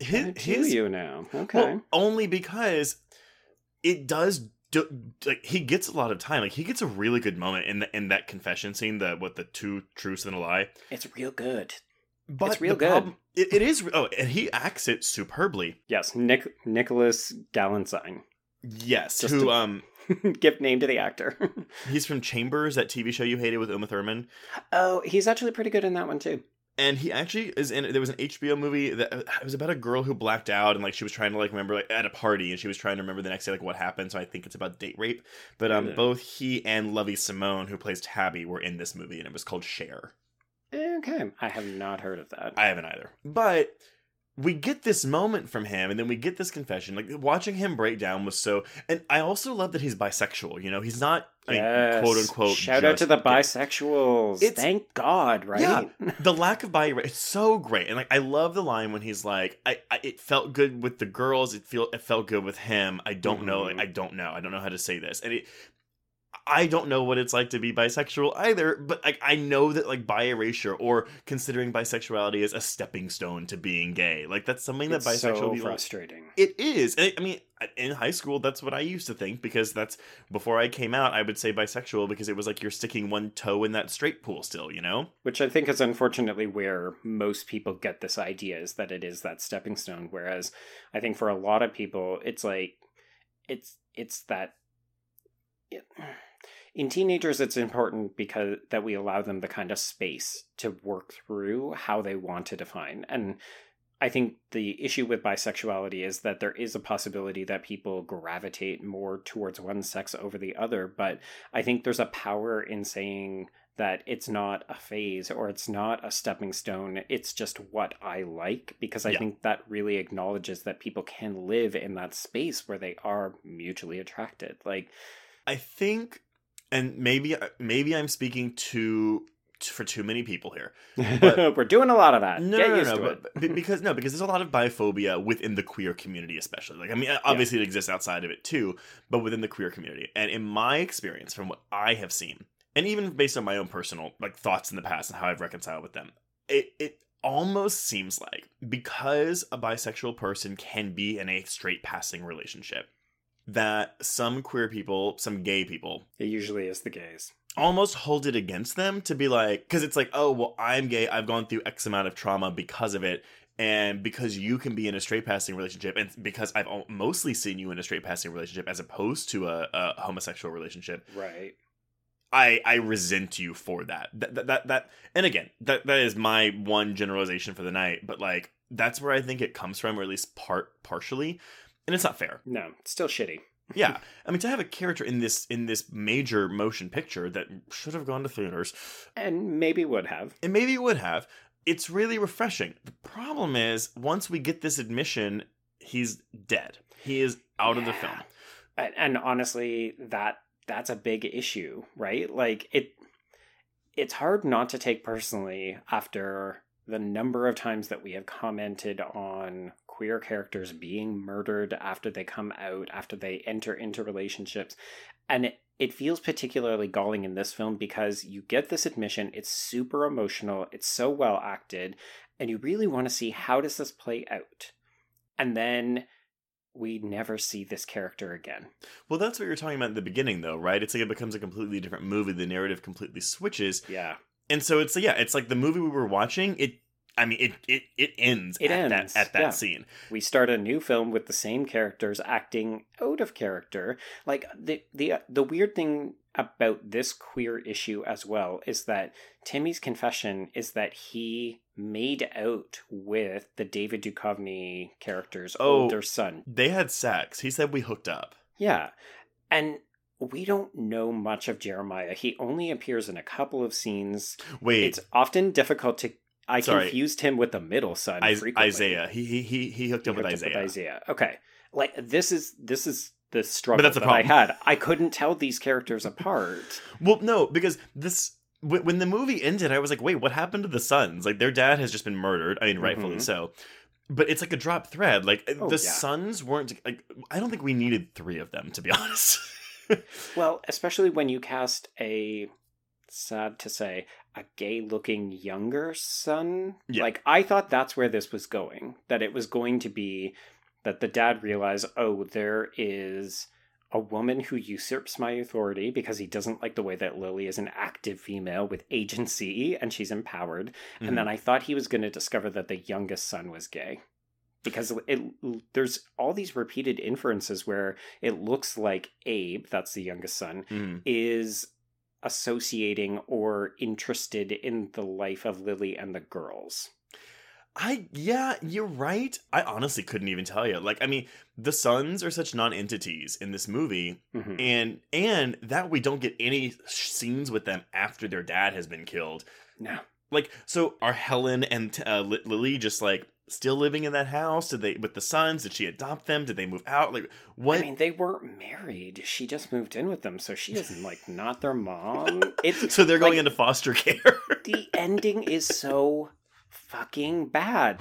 His, his you now. Okay. well, only because it does. Do, like he gets a lot of time. Like he gets a really good moment in the, in that confession scene. The what the two truths and a lie. it's real good. But it's real good. problem- it, it is. Oh, and he acts it superbly. Yes, Nick Nicholas Galitzine. Yes. Just who to- um Give name to the actor. he's from Chambers, that TV show you hated with Uma Thurman, oh, he's actually pretty good in that one too. And he actually is in. There was an HBO movie that uh, it was about a girl who blacked out and like she was trying to like remember like at a party and she was trying to remember the next day like what happened. So I think it's about date rape. But um, Yeah. both he and Lovie Simone, who plays Tabby, were in this movie, and it was called Share. Okay, I have not heard of that. I haven't either. But we get this moment from him, and then we get this confession. Like watching him break down was so. And I also love that he's bisexual. You know, he's not I mean, Yes. quote unquote. Shout out to the bisexuals. It's- Thank God, right? Yeah, the lack of bi it's so great, and like I love the line when he's like, I, I it felt good with the girls, it feel it felt good with him. I don't know, Mhm. I don't know, I don't know how to say this, and it. I don't know what it's like to be bisexual either, but like I know that like bi erasure or considering bisexuality as a stepping stone to being gay, like that's something it's that bisexual so people frustrating. it is. I I mean, in high school, that's what I used to think because that's before I came out. I would say bisexual because it was like you're sticking one toe in that straight pool still, you know. Which I think is unfortunately where most people get this idea is that it is that stepping stone. Whereas I think for a lot of people, it's like it's it's that in teenagers it's important because that we allow them the kind of space to work through how they want to define and I think the issue with bisexuality is that there is a possibility that people gravitate more towards one sex over the other, but I think there's a power in saying that it's not a phase or it's not a stepping stone. It's just what I like because I Yeah. think that really acknowledges that people can live in that space where they are mutually attracted. Like, I think, and maybe maybe I'm speaking to for too many people here. But- we're doing a lot of that. No, Get no, no, but, it. because no, because there's a lot of biphobia within the queer community, especially. Like, I mean, obviously it exists outside of it too, but within the queer community. And in my experience, from what I have seen, and even based on my own personal like thoughts in the past and how I've reconciled with them, it it almost seems like because a bisexual person can be in a straight passing relationship, that some queer people, some gay people, It usually is the gays. almost hold it against them to be like, because it's like, oh, well, I'm gay. I've gone through X amount of trauma because of it. And because you can be in a straight passing relationship, and because I've mostly seen you in a straight passing relationship as opposed to a, a homosexual relationship, Right. I I resent you for that. That, that that that and again, that that is my one generalization for the night, but like that's where I think it comes from or at least part partially. And it's not fair. No, still shitty. Yeah. I mean to have a character in this in this major motion picture that should have gone to theaters And maybe would have. and maybe it would have, it's really refreshing. The problem is once we get this admission, he's dead. He is out of the film. And, and honestly, that that's a big issue, right? Like it it's hard not to take personally after the number of times that we have commented on queer characters being murdered after they come out, after they enter into relationships. And it, it feels particularly galling in this film because you get this admission, it's super emotional, it's so well acted, and you really want to see how does this play out. And then we never see this character again. Well, that's what you're talking about in the beginning, though, right? It's like it becomes a completely different movie. The narrative completely switches, Yeah. And so it's yeah, it's like the movie we were watching. It, I mean, it it it ends. It at ends, that, at that yeah. scene. we start a new film with the same characters acting out of character like the the uh, the weird thing about this queer issue as well is that Timmy's confession is that he made out with the David Duchovny character's Oh. older son. They had sex. He said we hooked up. Yeah. And we don't know much of Jeremiah. He only appears in a couple of scenes. Wait, It's often difficult to I Sorry. confused him with the middle son. Frequently. Isaiah. He he he he hooked He up with hooked up Isaiah. Isaiah. Okay, like this is this is the struggle but that's the that I had. I couldn't tell these characters apart. Well, no, because this when when the movie ended, I was like, wait, what happened to the sons? Like their dad has just been murdered. I mean, rightfully Mhm. so. But it's like a drop thread. Like Oh, the yeah. sons weren't. Like I don't think we needed three of them to be honest. Well, especially when you cast a sad to say a gay-looking younger son. Yeah. Like I thought that's where this was going. That it was going to be that the dad realized, oh, there is a woman who usurps my authority because he doesn't like the way that Lily is an active female with agency and she's empowered. Mhm. And then I thought he was going to discover that the youngest son was gay. Because it, there's all these repeated inferences where it looks like Abe, that's the youngest son, Mhm. is associating or interested in the life of Lily and the girls. I yeah, you're right. I honestly couldn't even tell you. Like, I mean, the sons are such non-entities in this movie, Mhm. and and that we don't get any scenes with them after their dad has been killed. No. Like, so are Helen and uh, Lily just like still living in that house? Did they with the sons? Did she adopt them? Did they move out? Like, what? I mean, they weren't married. She just moved in with them, so she is like not their mom. It's so they're going like, into foster care. the ending is so fucking bad.